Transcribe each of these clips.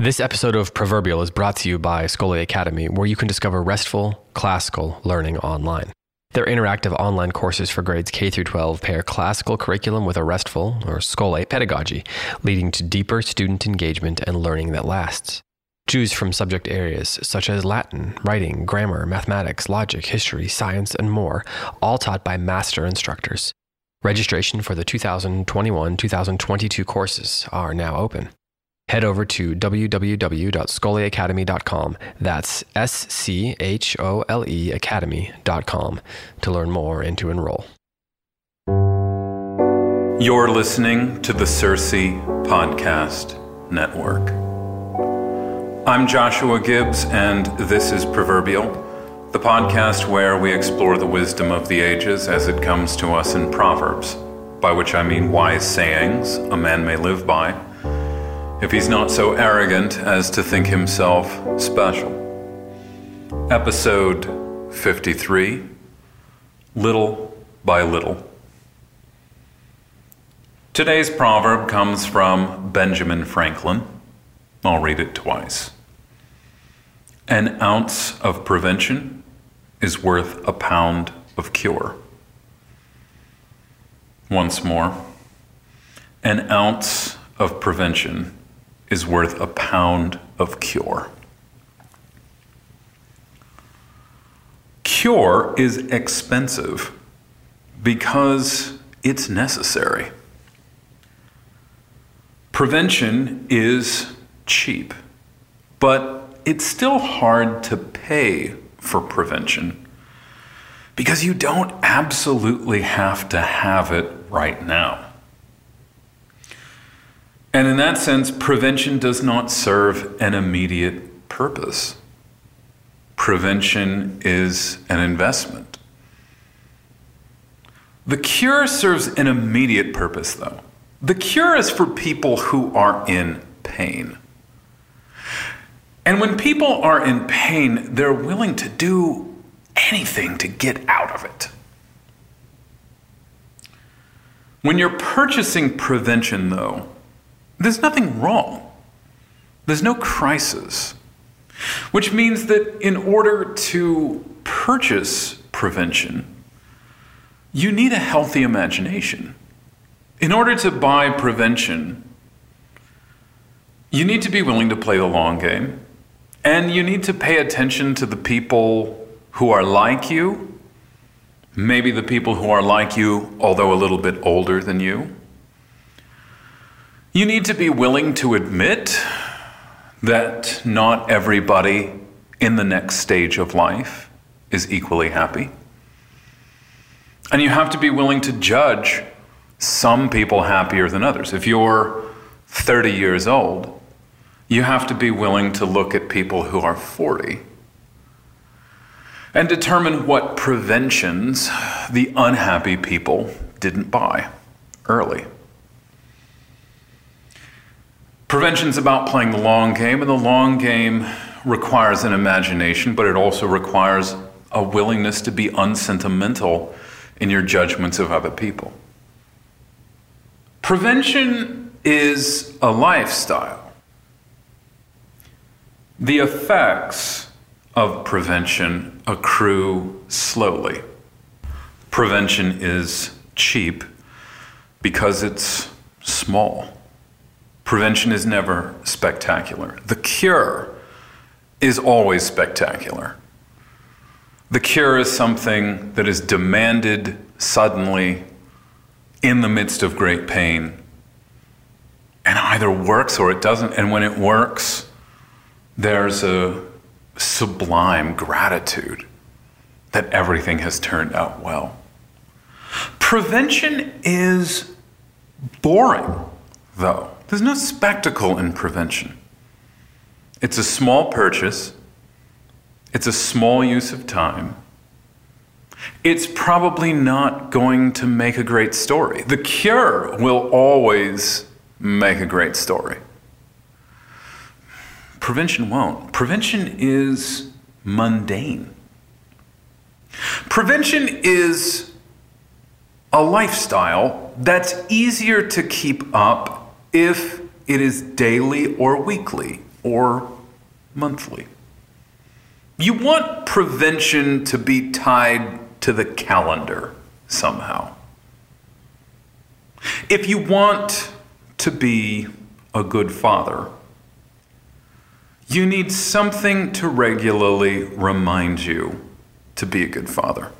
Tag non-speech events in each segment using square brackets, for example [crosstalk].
This episode of Proverbial is brought to you by Scholé Academy, where you can discover restful, classical learning online. Their interactive online courses for grades K through 12 pair classical curriculum with a restful, or Scholé, pedagogy, leading to deeper student engagement and learning that lasts. Choose from subject areas such as Latin, writing, grammar, mathematics, logic, history, science, and more, all taught by master instructors. Registration for the 2021 2022 courses are now open. Head over to www.scholeacademy.com. That's S C H O L E Academy.com to learn more and to enroll. You're listening to the Circe Podcast Network. I'm Joshua Gibbs, and this is Proverbial, the podcast where we explore the wisdom of the ages as it comes to us in Proverbs, by which I mean wise sayings a man may live by if he's not so arrogant as to think himself special. Episode 53 Little by Little. Today's proverb comes from Benjamin Franklin. I'll read it twice. An ounce of prevention is worth a pound of cure. Once more, an ounce of prevention is worth a pound of cure. Cure is expensive because it's necessary. Prevention is cheap, but it's still hard to pay for prevention because you don't absolutely have to have it right now. And in that sense, prevention does not serve an immediate purpose. Prevention is an investment. The cure serves an immediate purpose, though. The cure is for people who are in pain. And when people are in pain, they're willing to do anything to get out of it. When you're purchasing prevention, though, there's nothing wrong. There's no crisis. Which means that in order to purchase prevention, you need a healthy imagination. In order to buy prevention, you need to be willing to play the long game, and you need to pay attention to the people who are like you, maybe the people who are like you, although a little bit older than you. You need to be willing to admit that not everybody in the next stage of life is equally happy. And you have to be willing to judge some people happier than others. If you're 30 years old, you have to be willing to look at people who are 40 and determine what preventions the unhappy people didn't buy early. Prevention's about playing the long game, and the long game requires an imagination, but it also requires a willingness to be unsentimental in your judgments of other people. Prevention is a lifestyle. The effects of prevention accrue slowly. Prevention is cheap because it's small. Prevention is never spectacular. The cure is always spectacular. The cure is something that is demanded suddenly in the midst of great pain and either works or it doesn't. And when it works, there's a sublime gratitude that everything has turned out well. Prevention is boring, though. There's no spectacle in prevention. It's a small purchase, it's a small use of time. It's probably not going to make a great story. The cure will always make a great story. Prevention won't. Prevention is mundane. Prevention is a lifestyle that's easier to keep up if it is daily or weekly or monthly. You want prevention to be tied to the calendar somehow. If you want to be a good father, you need something to regularly remind you to be a good father.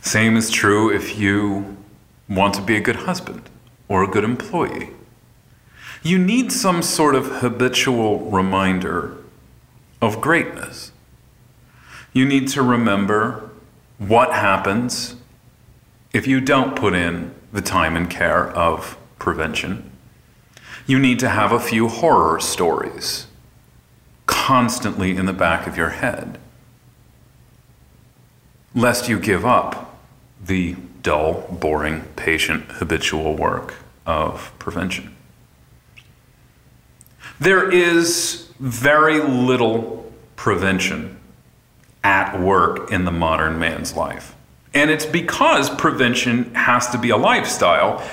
Same is true if you want to be a good husband or a good employee. You need some sort of habitual reminder of greatness. You need to remember what happens if you don't put in the time and care of prevention. You need to have a few horror stories constantly in the back of your head, lest you give up the dull, boring, patient, habitual work of prevention. There is very little prevention at work in the modern man's life. And it's because prevention has to be a lifestyle.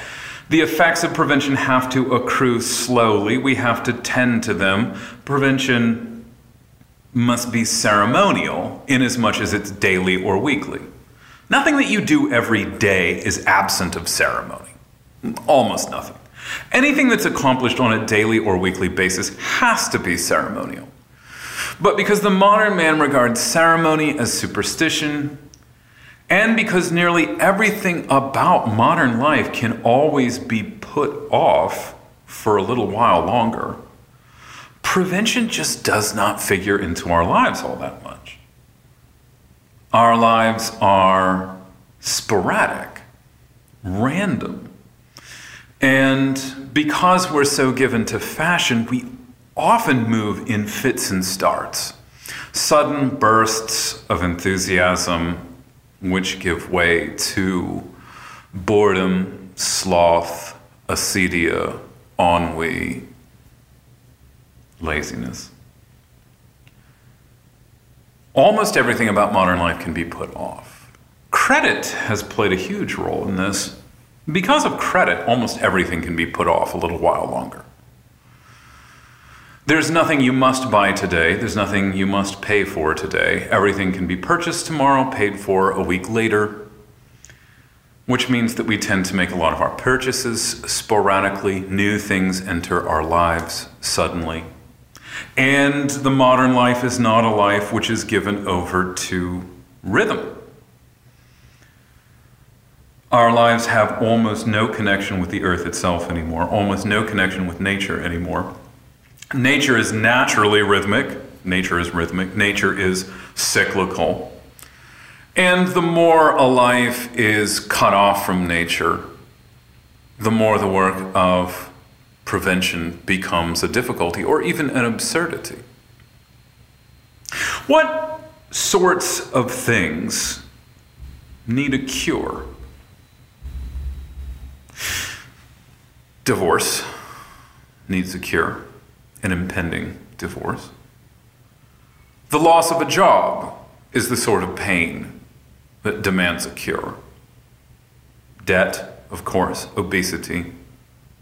The effects of prevention have to accrue slowly. We have to tend to them. Prevention must be ceremonial in as much as it's daily or weekly. Nothing that you do every day is absent of ceremony. Almost nothing. Anything that's accomplished on a daily or weekly basis has to be ceremonial. But because the modern man regards ceremony as superstition, and because nearly everything about modern life can always be put off for a little while longer, prevention just does not figure into our lives all that much. Our lives are sporadic, random. And because we're so given to fashion, we often move in fits and starts, sudden bursts of enthusiasm, which give way to boredom, sloth, acedia, ennui, laziness. Almost everything about modern life can be put off. Credit has played a huge role in this. Because of credit, almost everything can be put off a little while longer. There's nothing you must buy today. There's nothing you must pay for today. Everything can be purchased tomorrow, paid for a week later, which means that we tend to make a lot of our purchases sporadically. New things enter our lives suddenly. And the modern life is not a life which is given over to rhythm. Our lives have almost no connection with the earth itself anymore, almost no connection with nature anymore. Nature is naturally rhythmic. Nature is rhythmic. Nature is cyclical. And the more a life is cut off from nature, the more the work of prevention becomes a difficulty or even an absurdity. What sorts of things need a cure? Divorce, needs a cure, an impending divorce. The loss of a job is the sort of pain that demands a cure. Debt, of course, obesity,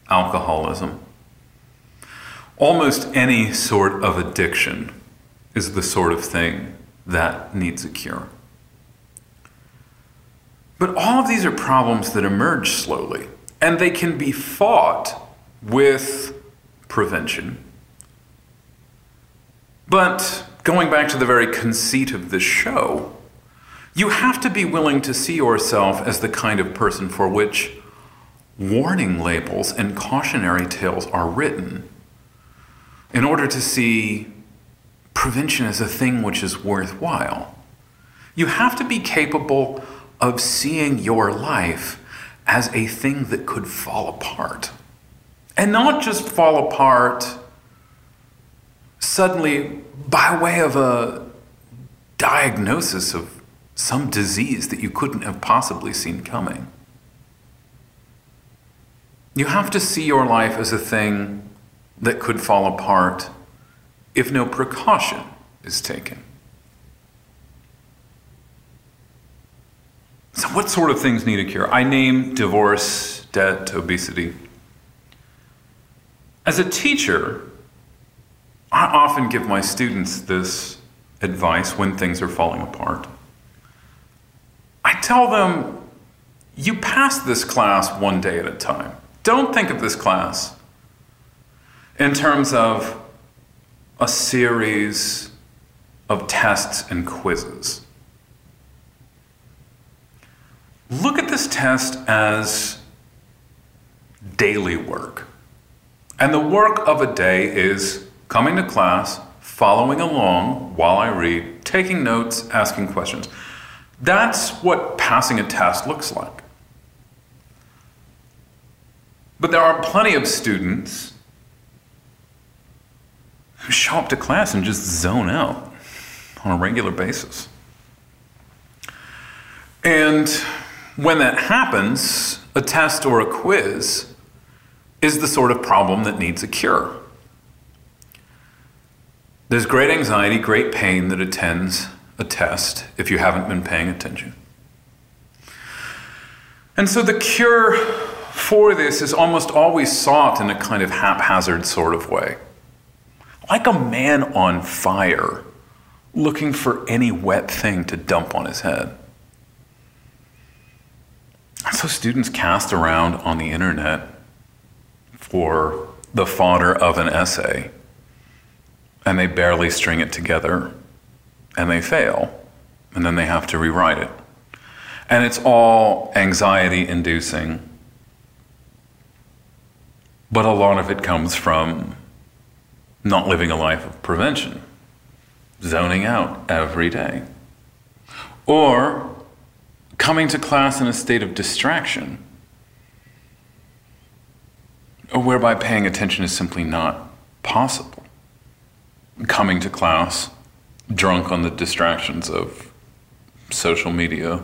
alcoholism. Almost any sort of addiction is the sort of thing that needs a cure. But all of these are problems that emerge slowly, and they can be fought with prevention. But going back to the very conceit of this show, you have to be willing to see yourself as the kind of person for which warning labels and cautionary tales are written in order to see prevention as a thing which is worthwhile. You have to be capable of seeing your life as a thing that could fall apart. And not just fall apart suddenly by way of a diagnosis of some disease that you couldn't have possibly seen coming. You have to see your life as a thing that could fall apart if no precaution is taken. So, what sort of things need a cure? I name divorce, debt, obesity. As a teacher, I often give my students this advice when things are falling apart. I tell them, you pass this class one day at a time. Don't think of this class in terms of a series of tests and quizzes. Look at this test as daily work. And the work of a day is coming to class, following along while I read, taking notes, asking questions. That's what passing a test looks like. But there are plenty of students who show up to class and just zone out on a regular basis. And when that happens, a test or a quiz is the sort of problem that needs a cure. There's great anxiety, great pain that attends a test if you haven't been paying attention. And so the cure for this is almost always sought in a kind of haphazard sort of way. Like a man on fire looking for any wet thing to dump on his head. So students cast around on the internet for the fodder of an essay, and they barely string it together, and they fail, and then they have to rewrite it. And it's all anxiety inducing, but a lot of it comes from not living a life of prevention, zoning out every day. Or coming to class in a state of distraction, whereby paying attention is simply not possible. Coming to class drunk on the distractions of social media,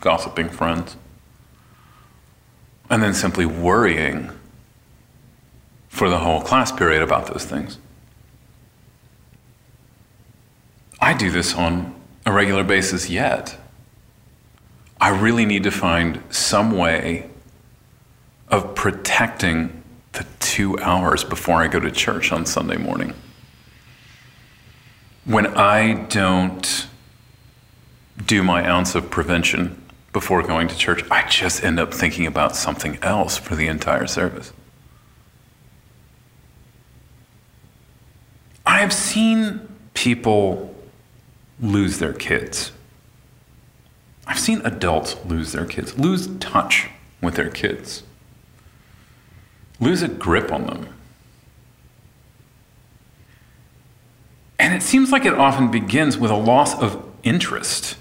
gossiping friends, and then simply worrying for the whole class period about those things. I do this on a regular basis yet. I really need to find some way of protecting the two hours before I go to church on Sunday morning. When I don't do my ounce of prevention before going to church, I just end up thinking about something else for the entire service. I have seen people lose their kids I've seen adults lose their kids, lose touch with their kids, lose a grip on them. And it seems like it often begins with a loss of interest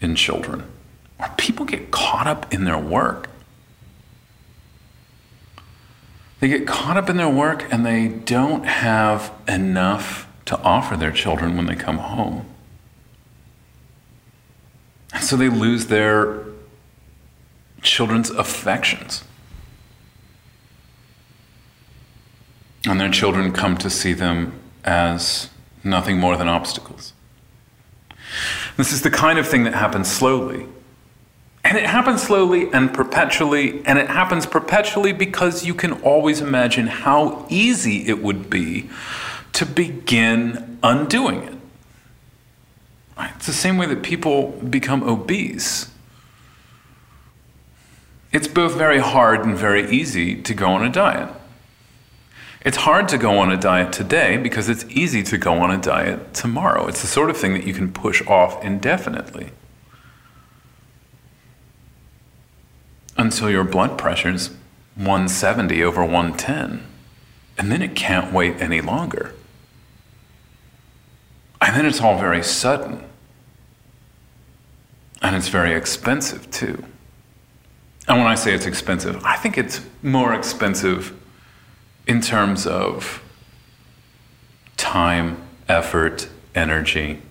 in children, or people get caught up in their work. They get caught up in their work and they don't have enough to offer their children when they come home. So they lose their children's affections. And their children come to see them as nothing more than obstacles. This is the kind of thing that happens slowly. And it happens slowly and perpetually, and it happens perpetually because you can always imagine how easy it would be to begin undoing it. It's the same way that people become obese. It's both very hard and very easy to go on a diet. It's hard to go on a diet today because it's easy to go on a diet tomorrow. It's the sort of thing that you can push off indefinitely. Until your blood pressure's 170 over 110. And then it can't wait any longer. And then it's all very sudden. And it's very expensive too. And when I say it's expensive, I think it's more expensive in terms of time, effort, energy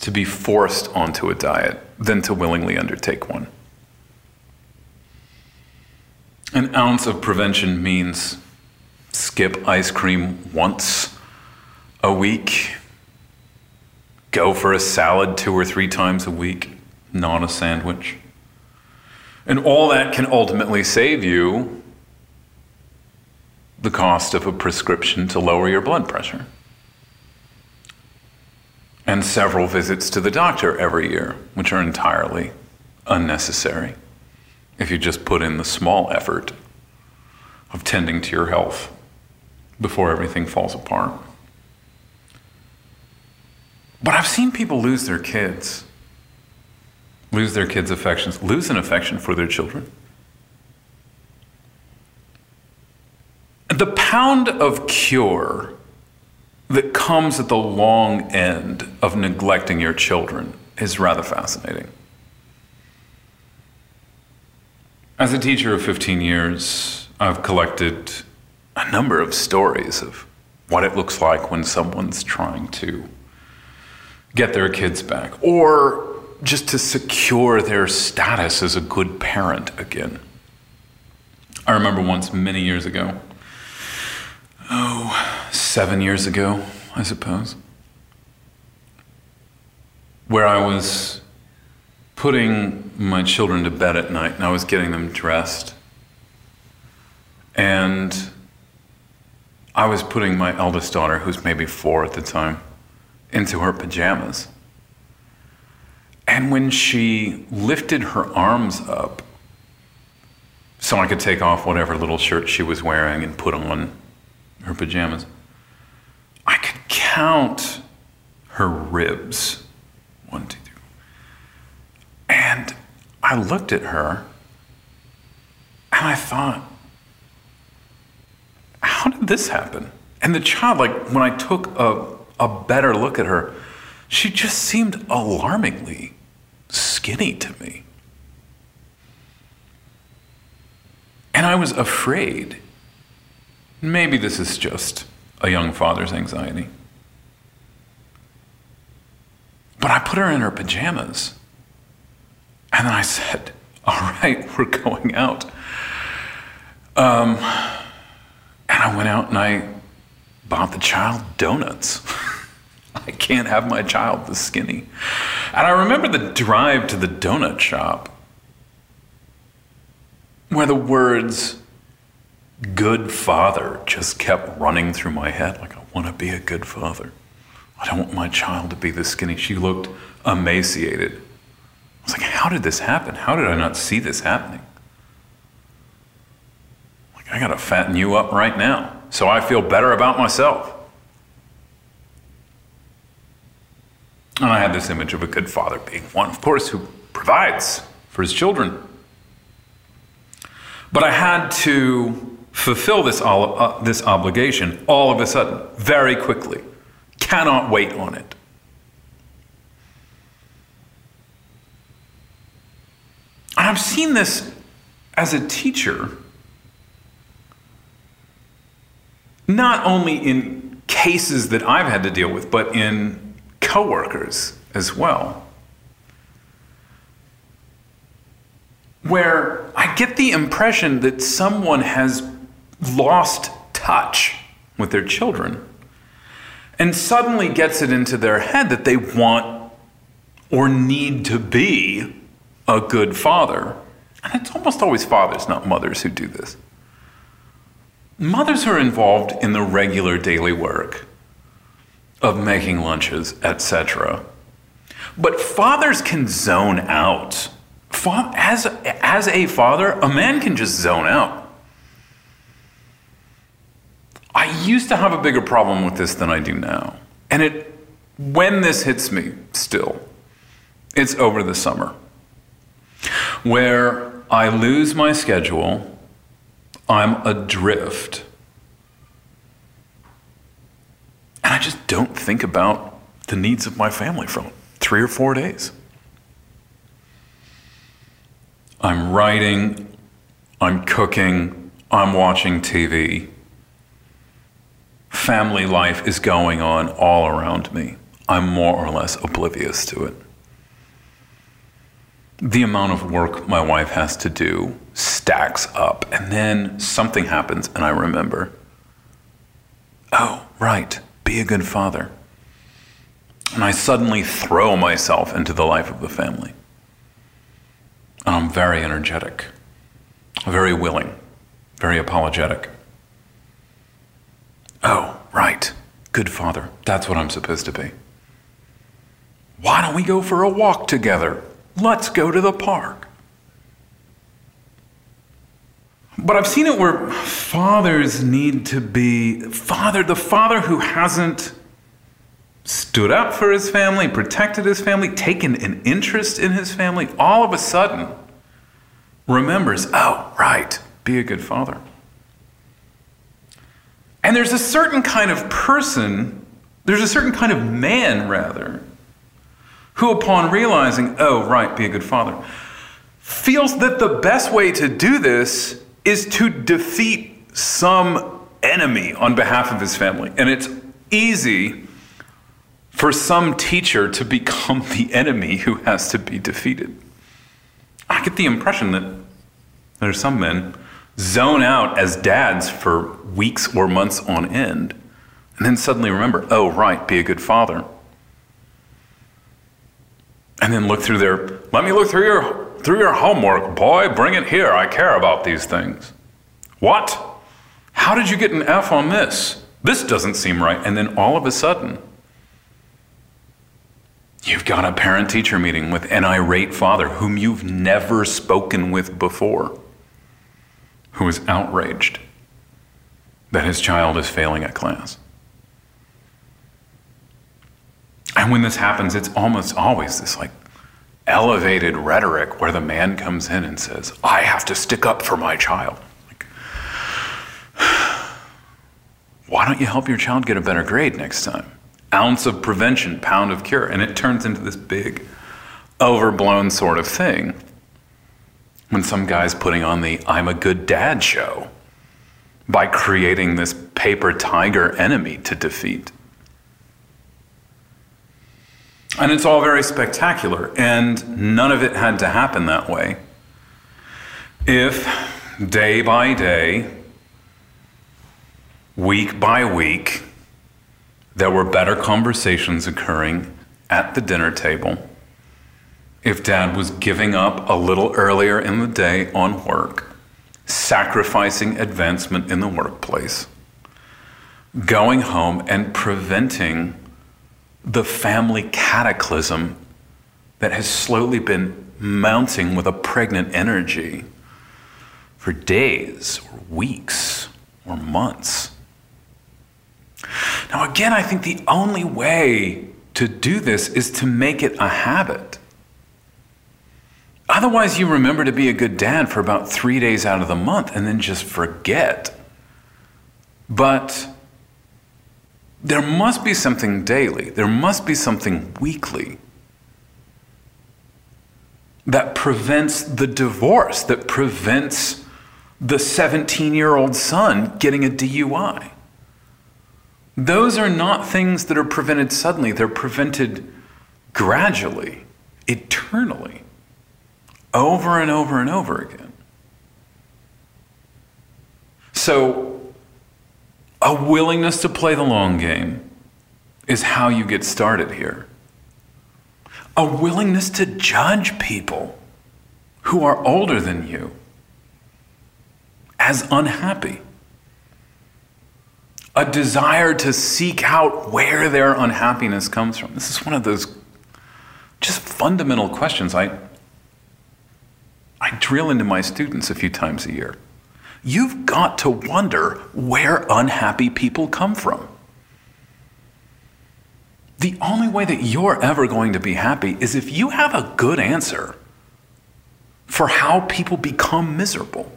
to be forced onto a diet than to willingly undertake one. An ounce of prevention means skip ice cream once a week, go for a salad two or three times a week, not a sandwich. And all that can ultimately save you the cost of a prescription to lower your blood pressure. And several visits to the doctor every year, which are entirely unnecessary if you just put in the small effort of tending to your health before everything falls apart. But I've seen people lose their kids lose their kids' affections, lose an affection for their children. The pound of cure that comes at the long end of neglecting your children is rather fascinating. As a teacher of 15 years, I've collected a number of stories of what it looks like when someone's trying to get their kids back or just to secure their status as a good parent again. I remember once many years ago, oh, seven years ago, I suppose, where I was putting my children to bed at night and I was getting them dressed. And I was putting my eldest daughter, who's maybe four at the time, into her pajamas. And when she lifted her arms up so I could take off whatever little shirt she was wearing and put on her pajamas, I could count her ribs. One, two, three. And I looked at her and I thought, how did this happen? And the child, like when I took a, a better look at her, she just seemed alarmingly skinny to me. And I was afraid. Maybe this is just a young father's anxiety. But I put her in her pajamas. And then I said, All right, [laughs] we're going out. Um, and I went out and I bought the child donuts. [laughs] I can't have my child this skinny. And I remember the drive to the donut shop where the words good father just kept running through my head. Like, I want to be a good father. I don't want my child to be this skinny. She looked emaciated. I was like, how did this happen? How did I not see this happening? I got to fatten you up right now so I feel better about myself. And I had this image of a good father being one, of course, who provides for his children. But I had to fulfill this, uh, this obligation all of a sudden, very quickly. Cannot wait on it. And I've seen this as a teacher, not only in cases that I've had to deal with, but in coworkers as well. Where I get the impression that someone has lost touch with their children and suddenly gets it into their head that they want or need to be a good father. And it's almost always fathers, not mothers, who do this. Mothers are involved in the regular daily work of making lunches, etc. But fathers can zone out. As, as a father, a man can just zone out. I used to have a bigger problem with this than I do now. And it when this hits me still, it's over the summer. Where I lose my schedule, I'm adrift. And I just don't think about the needs of my family for three or four days. I'm writing, I'm cooking, I'm watching TV family life is going on all around me. I'm more or less oblivious to it. The amount of work my wife has to do stacks up, and then something happens, and I remember oh, right, be a good father. And I suddenly throw myself into the life of the family. And I'm very energetic, very willing, very apologetic. Oh, right. Good father. That's what I'm supposed to be. Why don't we go for a walk together? Let's go to the park. But I've seen it where fathers need to be father, the father who hasn't stood up for his family, protected his family, taken an interest in his family, all of a sudden remembers, oh, right, be a good father. And there's a certain kind of person, there's a certain kind of man, rather, who, upon realizing, oh, right, be a good father, feels that the best way to do this is to defeat some enemy on behalf of his family. And it's easy for some teacher to become the enemy who has to be defeated. I get the impression that there are some men zone out as dads for weeks or months on end, and then suddenly remember, oh, right, be a good father. And then look through their, let me look through your, through your homework, boy, bring it here. I care about these things. What? How did you get an F on this? This doesn't seem right. And then all of a sudden, you've got a parent teacher meeting with an irate father whom you've never spoken with before who is outraged that his child is failing at class. And when this happens, it's almost always this like elevated rhetoric where the man comes in and says, I have to stick up for my child. Like, [sighs] why don't you help your child get a better grade next time? Ounce of prevention, pound of cure. And it turns into this big, overblown sort of thing when some guy's putting on the I'm a good dad show by creating this paper tiger enemy to defeat. And it's all very spectacular, and none of it had to happen that way. If day by day, week by week, there were better conversations occurring at the dinner table if dad was giving up a little earlier in the day on work, sacrificing advancement in the workplace, going home and preventing the family cataclysm that has slowly been mounting with a pregnant energy for days or weeks or months. Now, again, I think the only way to do this is to make it a habit. Otherwise, you remember to be a good dad for about three days out of the month and then just forget. But there must be something daily, there must be something weekly that prevents the divorce, that prevents the 17 year old son getting a DUI. Those are not things that are prevented suddenly, they're prevented gradually, eternally over and over and over again. So, A willingness to play the long game is how you get started here. A willingness to judge people who are older than you as unhappy. A desire to seek out where their unhappiness comes from. This is one of those just fundamental questions I, I drill into my students a few times a year. You've got to wonder where unhappy people come from. The only way that you're ever going to be happy is if you have a good answer for how people become miserable.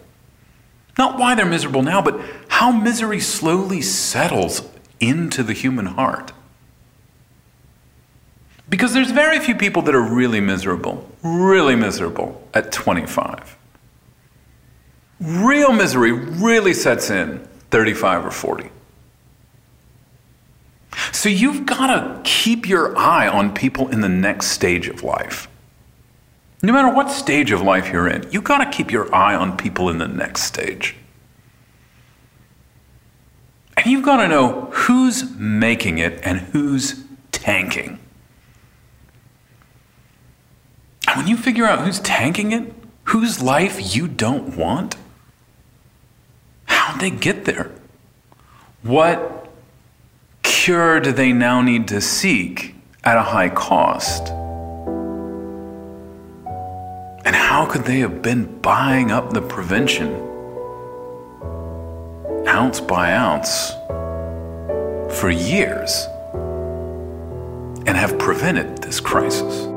Not why they're miserable now, but how misery slowly settles into the human heart. Because there's very few people that are really miserable, really miserable at 25. Real misery really sets in 35 or 40. So you've got to keep your eye on people in the next stage of life. No matter what stage of life you're in, you've got to keep your eye on people in the next stage. And you've got to know who's making it and who's tanking. And when you figure out who's tanking it, whose life you don't want, how'd they get there? What cure do they now need to seek at a high cost? And how could they have been buying up the prevention ounce by ounce for years and have prevented this crisis?